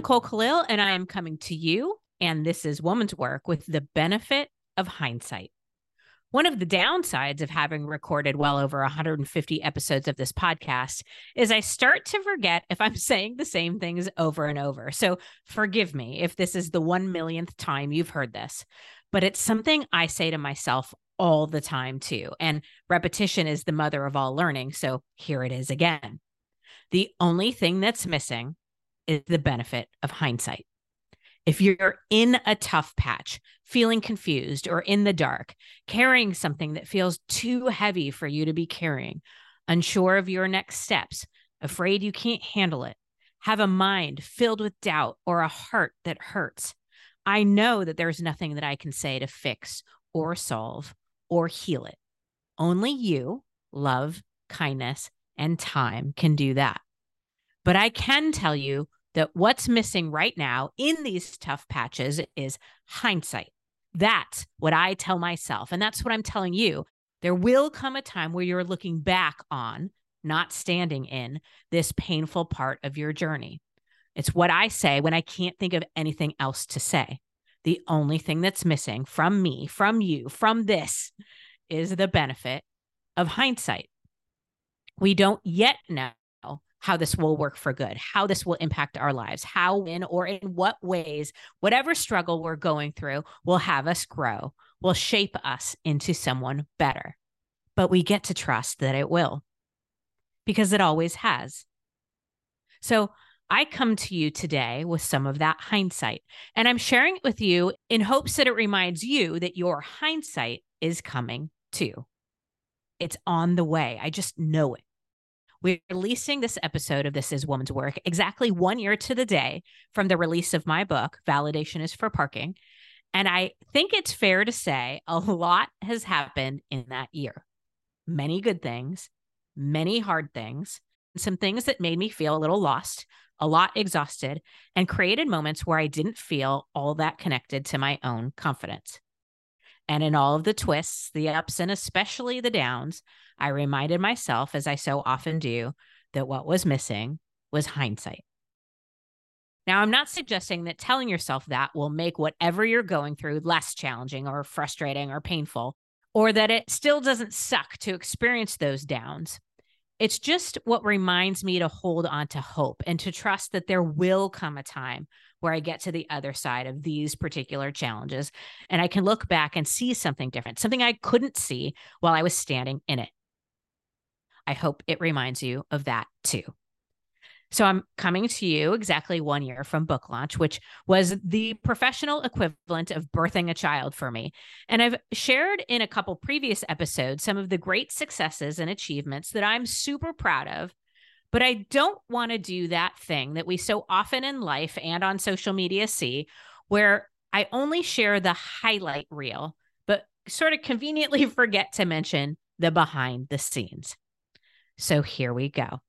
Nicole Kalil, and I am coming to you, and this is Woman's Work with the benefit of hindsight. One of the downsides of having recorded well over 150 episodes of this podcast is I start to forget if I'm saying the same things over and over. So forgive me if this is the one millionth time you've heard this, but it's something I say to myself all the time too. And repetition is the mother of all learning. So here it is again. The only thing that's missing is the benefit of hindsight. If you're in a tough patch, feeling confused or in the dark, carrying something that feels too heavy for you to be carrying, unsure of your next steps, afraid you can't handle it, have a mind filled with doubt or a heart that hurts, I know that there's nothing that I can say to fix or solve or heal it. Only you, love, kindness, and time can do that. But I can tell you that what's missing right now in these tough patches is hindsight. That's what I tell myself. And that's what I'm telling you. There will come a time where you're looking back on, not standing in, this painful part of your journey. It's what I say when I can't think of anything else to say. The only thing that's missing from me, from you, from this is the benefit of hindsight. We don't yet know how this will work for good, how this will impact our lives, how, in, or in what ways, whatever struggle we're going through will have us grow, will shape us into someone better. But we get to trust that it will because it always has. So, I come to you today with some of that hindsight, and I'm sharing it with you in hopes that it reminds you that your hindsight is coming too. It's on the way. I just know it. We're releasing this episode of This Is Woman's Work exactly one year to the day from the release of my book, Validation is for Parking. And I think it's fair to say a lot has happened in that year. Many good things, many hard things, some things that made me feel a little lost, a lot exhausted, and created moments where I didn't feel all that connected to my own confidence. And in all of the twists, the ups, and especially the downs, I reminded myself, as I so often do, that what was missing was hindsight. Now, I'm not suggesting that telling yourself that will make whatever you're going through less challenging or frustrating or painful, or that it still doesn't suck to experience those downs. It's just what reminds me to hold on to hope and to trust that there will come a time where I get to the other side of these particular challenges and I can look back and see something different, something I couldn't see while I was standing in it. I hope it reminds you of that too. So I'm coming to you exactly one year from book launch, which was the professional equivalent of birthing a child for me. And I've shared in a couple previous episodes some of the great successes and achievements that I'm super proud of but I don't want to do that thing that we so often in life and on social media see, where I only share the highlight reel, but sort of conveniently forget to mention the behind the scenes. So here we go.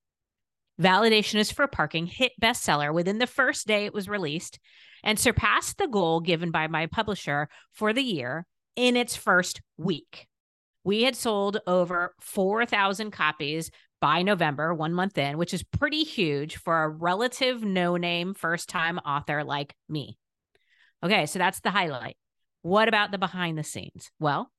Validation is for Parking hit bestseller within the first day it was released and surpassed the goal given by my publisher for the year in its first week. We had sold over 4,000 copies by November, one month in, which is pretty huge for a relative no name first time author like me. Okay, so that's the highlight. What about the behind the scenes? Well,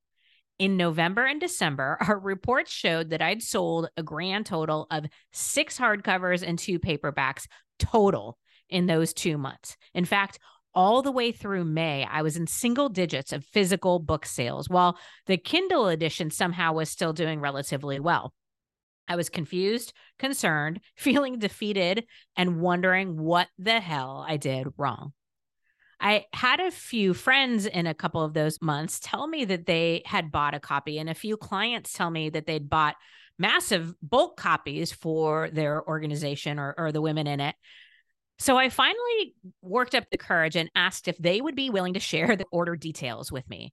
in November and December, our reports showed that I'd sold a grand total of six hardcovers and two paperbacks total in those two months. In fact, all the way through May, I was in single digits of physical book sales, while the Kindle edition somehow was still doing relatively well. I was confused, concerned, feeling defeated, and wondering what the hell I did wrong. I had a few friends in a couple of those months tell me that they had bought a copy, and a few clients tell me that they'd bought massive bulk copies for their organization or, or the women in it. So I finally worked up the courage and asked if they would be willing to share the order details with me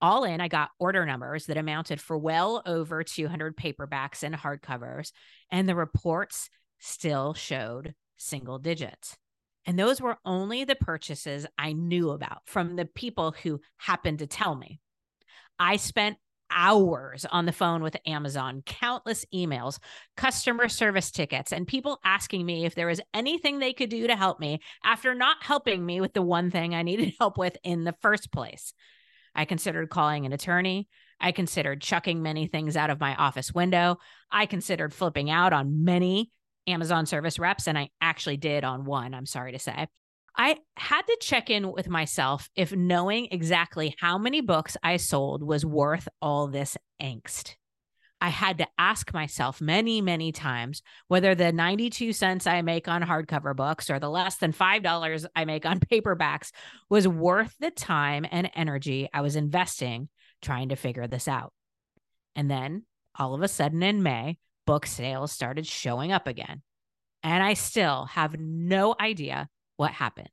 all in, I got order numbers that amounted for well over 200 paperbacks and hardcovers, and the reports still showed single digits. And those were only the purchases I knew about from the people who happened to tell me. I spent hours on the phone with Amazon, countless emails, customer service tickets, and people asking me if there was anything they could do to help me after not helping me with the one thing I needed help with in the first place. I considered calling an attorney. I considered chucking many things out of my office window. I considered flipping out on many Amazon service reps, and I actually did on one, I'm sorry to say. I had to check in with myself if knowing exactly how many books I sold was worth all this angst. I had to ask myself many, many times whether the 92 cents I make on hardcover books or the less than $5 I make on paperbacks was worth the time and energy I was investing trying to figure this out. And then all of a sudden in May, book sales started showing up again. And I still have no idea what happened.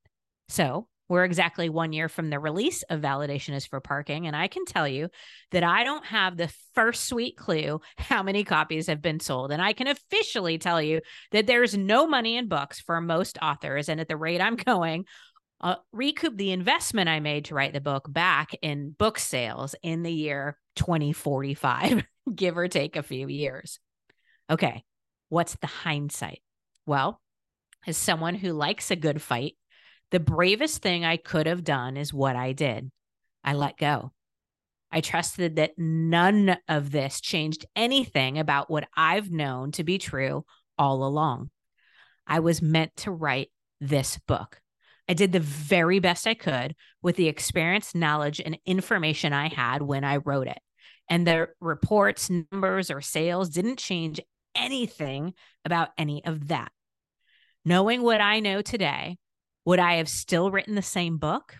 So we're exactly one year from the release of Validation is for Parking. And I can tell you that I don't have the first sweet clue how many copies have been sold. And I can officially tell you that there's no money in books for most authors. And at the rate I'm going, I'll recoup the investment I made to write the book back in book sales in the year 2045, give or take a few years. Okay, what's the hindsight? Well, as someone who likes a good fight, the bravest thing I could have done is what I did. I let go. I trusted that none of this changed anything about what I've known to be true all along. I was meant to write this book. I did the very best I could with the experience, knowledge, and information I had when I wrote it. And the reports, numbers, or sales didn't change anything about any of that. Knowing what I know today, would I have still written the same book?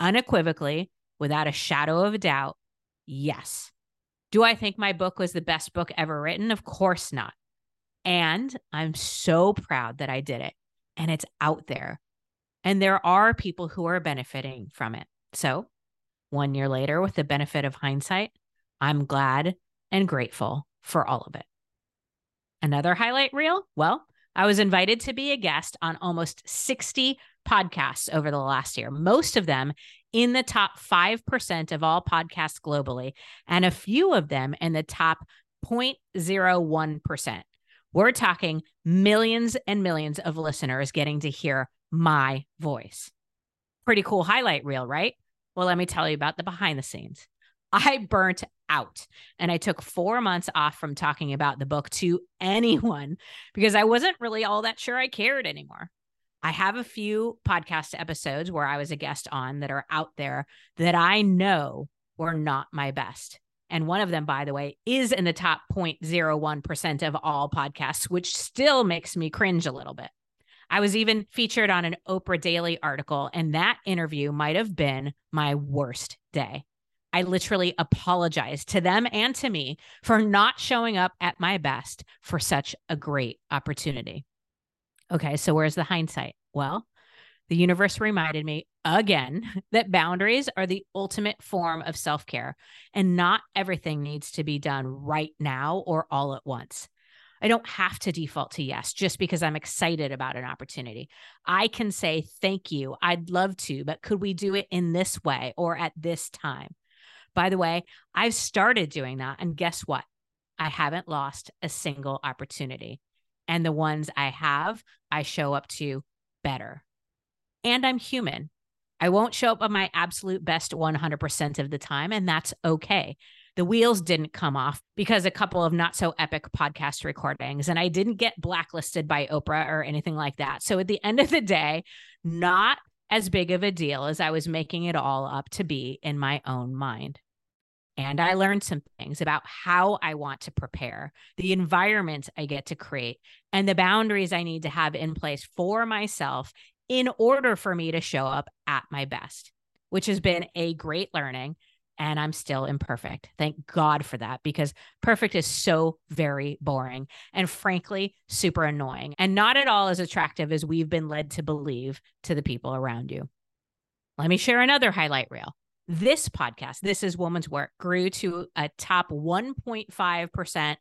Unequivocally, without a shadow of a doubt, yes. Do I think my book was the best book ever written? Of course not. And I'm so proud that I did it and it's out there. And there are people who are benefiting from it. So, one year later, with the benefit of hindsight, I'm glad and grateful for all of it. Another highlight reel? Well, I was invited to be a guest on almost 60 podcasts over the last year, most of them in the top 5% of all podcasts globally, and a few of them in the top 0.01%. We're talking millions and millions of listeners getting to hear my voice. Pretty cool highlight reel, right? Well, let me tell you about the behind the scenes. I burnt out and I took four months off from talking about the book to anyone because I wasn't really all that sure I cared anymore. I have a few podcast episodes where I was a guest on that are out there that I know were not my best. And one of them, by the way, is in the top 0.01% of all podcasts, which still makes me cringe a little bit. I was even featured on an Oprah Daily article, and that interview might have been my worst day. I literally apologized to them and to me for not showing up at my best for such a great opportunity. Okay, so where's the hindsight? Well, the universe reminded me again that boundaries are the ultimate form of self care, and not everything needs to be done right now or all at once. I don't have to default to yes just because I'm excited about an opportunity. I can say, thank you. I'd love to, but could we do it in this way or at this time? By the way, I've started doing that. And guess what? I haven't lost a single opportunity. And the ones I have, I show up to better. And I'm human. I won't show up at my absolute best 100% of the time, and that's okay. The wheels didn't come off because a couple of not so epic podcast recordings, and I didn't get blacklisted by Oprah or anything like that. So at the end of the day, not as big of a deal as I was making it all up to be in my own mind. And I learned some things about how I want to prepare, the environment I get to create, and the boundaries I need to have in place for myself in order for me to show up at my best, which has been a great learning. And I'm still imperfect. Thank God for that because perfect is so very boring and frankly, super annoying and not at all as attractive as we've been led to believe to the people around you. Let me share another highlight reel. This podcast, This is Woman's Work, grew to a top 1.5%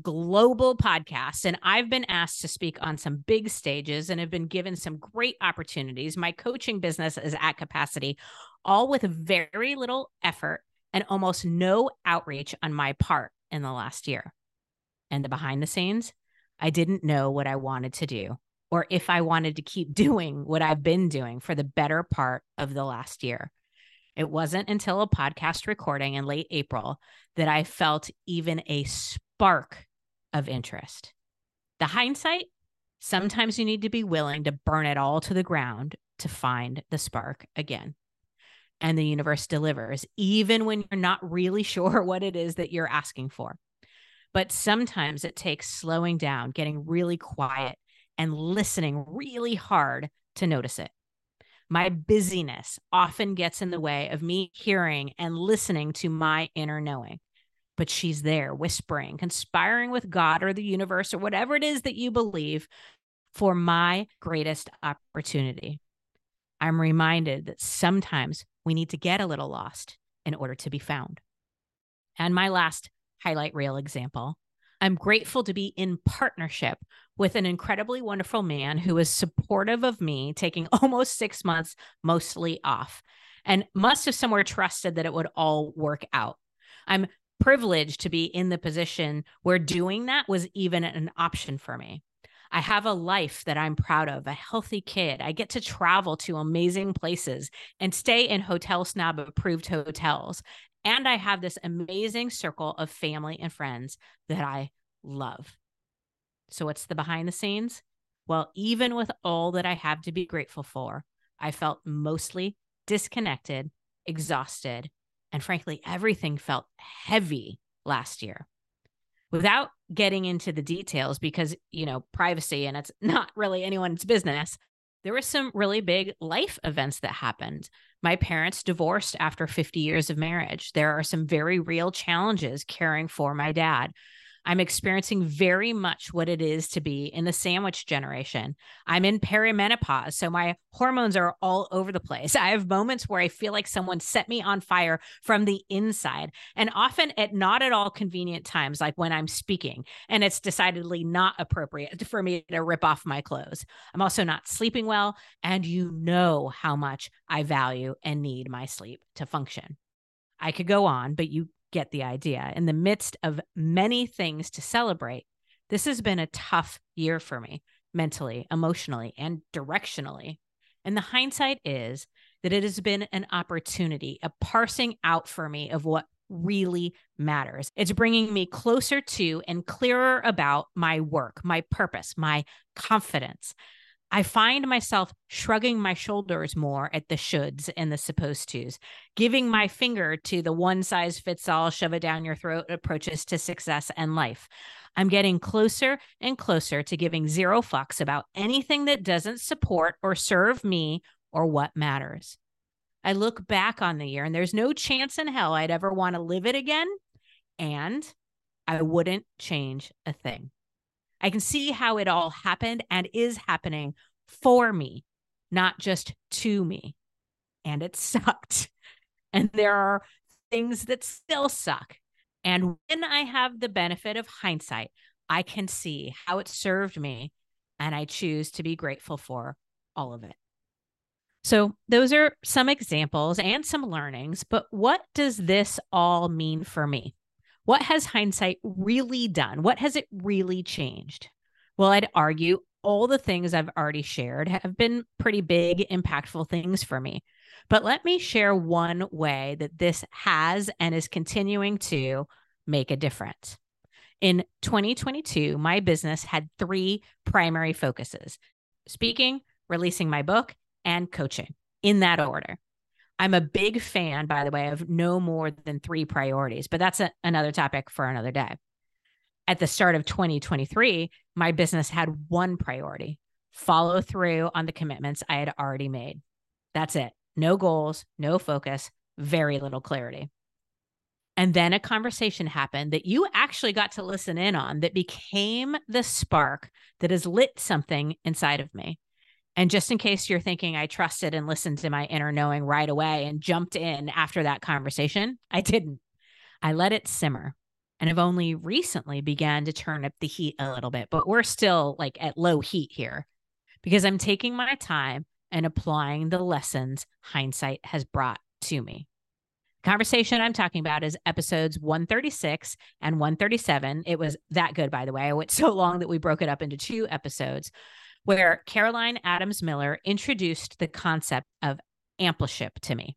global podcast. And I've been asked to speak on some big stages and have been given some great opportunities. My coaching business is at capacity, all with very little effort and almost no outreach on my part in the last year. And the behind the scenes, I didn't know what I wanted to do or if I wanted to keep doing what I've been doing for the better part of the last year. It wasn't until a podcast recording in late April that I felt even a spark of interest. The hindsight, sometimes you need to be willing to burn it all to the ground to find the spark again. And the universe delivers, even when you're not really sure what it is that you're asking for. But sometimes it takes slowing down, getting really quiet, and listening really hard to notice it. My busyness often gets in the way of me hearing and listening to my inner knowing. But she's there whispering, conspiring with God or the universe or whatever it is that you believe for my greatest opportunity. I'm reminded that sometimes we need to get a little lost in order to be found. And my last highlight reel example I'm grateful to be in partnership with an incredibly wonderful man who is supportive of me taking almost six months mostly off and must have somewhere trusted that it would all work out. I'm privileged to be in the position where doing that was even an option for me. I have a life that I'm proud of, a healthy kid. I get to travel to amazing places and stay in Hotel Snob approved hotels. And I have this amazing circle of family and friends that I love. So, what's the behind the scenes? Well, even with all that I have to be grateful for, I felt mostly disconnected, exhausted, and frankly, everything felt heavy last year. Without getting into the details, because, you know, privacy and it's not really anyone's business, there were some really big life events that happened. My parents divorced after 50 years of marriage. There are some very real challenges caring for my dad. I'm experiencing very much what it is to be in the sandwich generation. I'm in perimenopause, so my hormones are all over the place. I have moments where I feel like someone set me on fire from the inside, and often at not at all convenient times, like when I'm speaking, and it's decidedly not appropriate for me to rip off my clothes. I'm also not sleeping well, and you know how much I value and need my sleep to function. I could go on, but you get the idea. In the midst of many things to celebrate, this has been a tough year for me mentally, emotionally, and directionally. And the hindsight is that it has been an opportunity, a parsing out for me of what really matters. It's bringing me closer to and clearer about my work, my purpose, my confidence. I find myself shrugging my shoulders more at the shoulds and the supposed tos, giving my finger to the one size fits all, shove it down your throat approaches to success and life. I'm getting closer and closer to giving zero fucks about anything that doesn't support or serve me or what matters. I look back on the year and there's no chance in hell I'd ever want to live it again. And I wouldn't change a thing. I can see how it all happened and is happening for me, not just to me. And it sucked. And there are things that still suck. And when I have the benefit of hindsight, I can see how it served me. And I choose to be grateful for all of it. So, those are some examples and some learnings. But what does this all mean for me? What has hindsight really done? What has it really changed? Well, I'd argue all the things I've already shared have been pretty big, impactful things for me. But let me share one way that this has and is continuing to make a difference. In 2022, my business had three primary focuses speaking, releasing my book, and coaching in that order. I'm a big fan, by the way, of no more than three priorities, but that's a, another topic for another day. At the start of 2023, my business had one priority follow through on the commitments I had already made. That's it. No goals, no focus, very little clarity. And then a conversation happened that you actually got to listen in on that became the spark that has lit something inside of me. And just in case you're thinking I trusted and listened to my inner knowing right away and jumped in after that conversation, I didn't. I let it simmer and have only recently began to turn up the heat a little bit, but we're still like at low heat here because I'm taking my time and applying the lessons hindsight has brought to me. conversation I'm talking about is episodes 136 and 137. It was that good, by the way. I went so long that we broke it up into two episodes where Caroline Adams Miller introduced the concept of ampliship to me.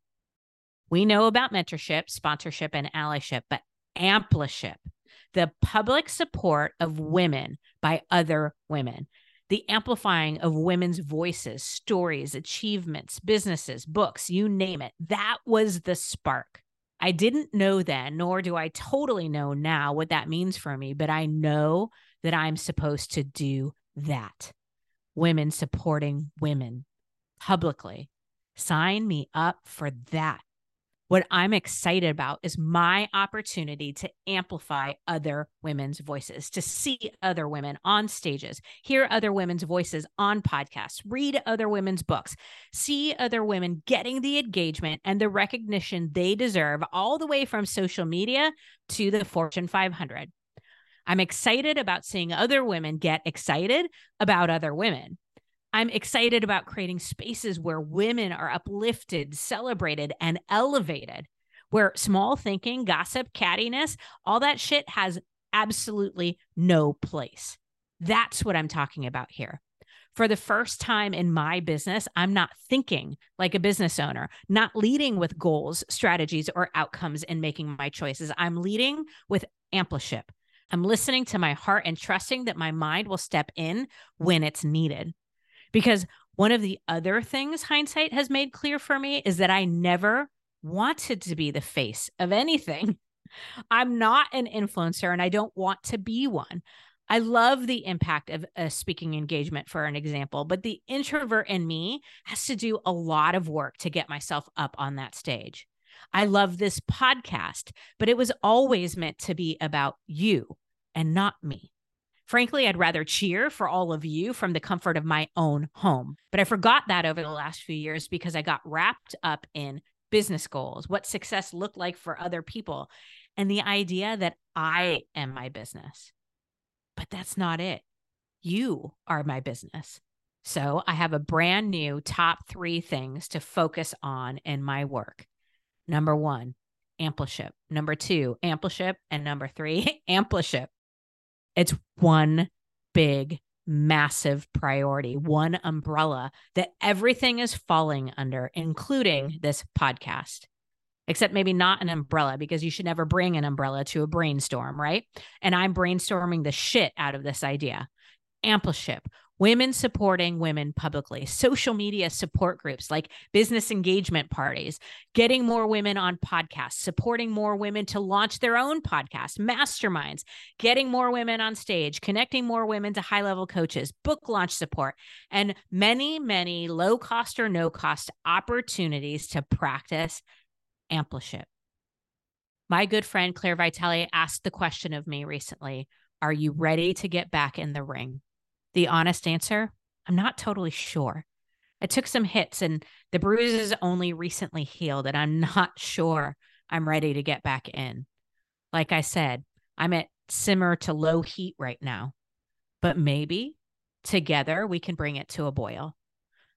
We know about mentorship, sponsorship, and allyship, but ampliship, the public support of women by other women, the amplifying of women's voices, stories, achievements, businesses, books, you name it. That was the spark. I didn't know then, nor do I totally know now what that means for me, but I know that I'm supposed to do that. Women supporting women publicly. Sign me up for that. What I'm excited about is my opportunity to amplify other women's voices, to see other women on stages, hear other women's voices on podcasts, read other women's books, see other women getting the engagement and the recognition they deserve, all the way from social media to the Fortune 500. I'm excited about seeing other women get excited about other women. I'm excited about creating spaces where women are uplifted, celebrated, and elevated, where small thinking, gossip, cattiness, all that shit has absolutely no place. That's what I'm talking about here. For the first time in my business, I'm not thinking like a business owner, not leading with goals, strategies, or outcomes in making my choices. I'm leading with ampliship. I'm listening to my heart and trusting that my mind will step in when it's needed. Because one of the other things hindsight has made clear for me is that I never wanted to be the face of anything. I'm not an influencer and I don't want to be one. I love the impact of a speaking engagement, for an example, but the introvert in me has to do a lot of work to get myself up on that stage. I love this podcast, but it was always meant to be about you and not me. Frankly, I'd rather cheer for all of you from the comfort of my own home. But I forgot that over the last few years because I got wrapped up in business goals, what success looked like for other people, and the idea that I am my business. But that's not it. You are my business. So I have a brand new top three things to focus on in my work. Number one, ampliship. Number two, ampliship. And number three, ampliship. It's one big, massive priority, one umbrella that everything is falling under, including this podcast. Except maybe not an umbrella because you should never bring an umbrella to a brainstorm, right? And I'm brainstorming the shit out of this idea. Ampliship, women supporting women publicly, social media support groups like business engagement parties, getting more women on podcasts, supporting more women to launch their own podcasts, masterminds, getting more women on stage, connecting more women to high level coaches, book launch support, and many, many low cost or no cost opportunities to practice ampliship. My good friend Claire Vitale asked the question of me recently Are you ready to get back in the ring? The honest answer I'm not totally sure. I took some hits and the bruises only recently healed, and I'm not sure I'm ready to get back in. Like I said, I'm at simmer to low heat right now, but maybe together we can bring it to a boil.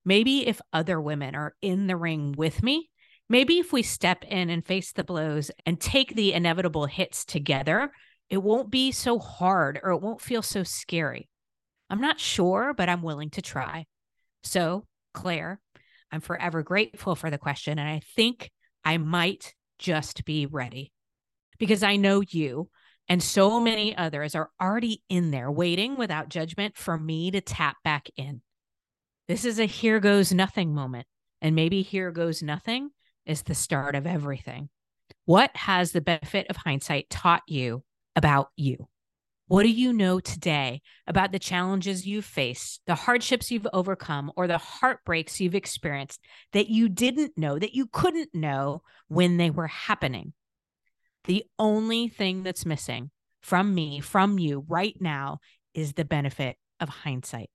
Maybe if other women are in the ring with me, maybe if we step in and face the blows and take the inevitable hits together, it won't be so hard or it won't feel so scary. I'm not sure, but I'm willing to try. So, Claire, I'm forever grateful for the question. And I think I might just be ready because I know you and so many others are already in there waiting without judgment for me to tap back in. This is a here goes nothing moment. And maybe here goes nothing is the start of everything. What has the benefit of hindsight taught you about you? What do you know today about the challenges you've faced, the hardships you've overcome, or the heartbreaks you've experienced that you didn't know, that you couldn't know when they were happening? The only thing that's missing from me, from you right now, is the benefit of hindsight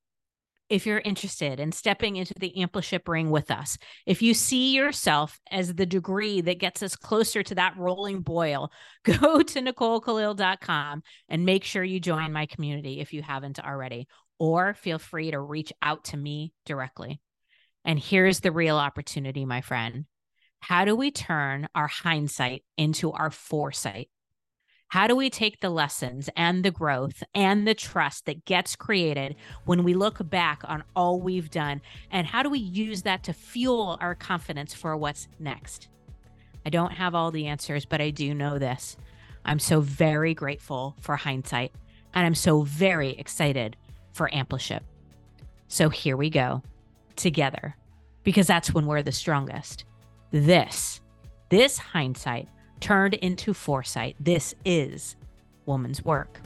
if you're interested in stepping into the ampliship ring with us, if you see yourself as the degree that gets us closer to that rolling boil, go to NicoleKalil.com and make sure you join my community if you haven't already, or feel free to reach out to me directly. And here's the real opportunity, my friend. How do we turn our hindsight into our foresight? How do we take the lessons and the growth and the trust that gets created when we look back on all we've done? And how do we use that to fuel our confidence for what's next? I don't have all the answers, but I do know this. I'm so very grateful for hindsight, and I'm so very excited for Ampliship. So here we go together, because that's when we're the strongest. This, this hindsight turned into foresight. This is woman's work.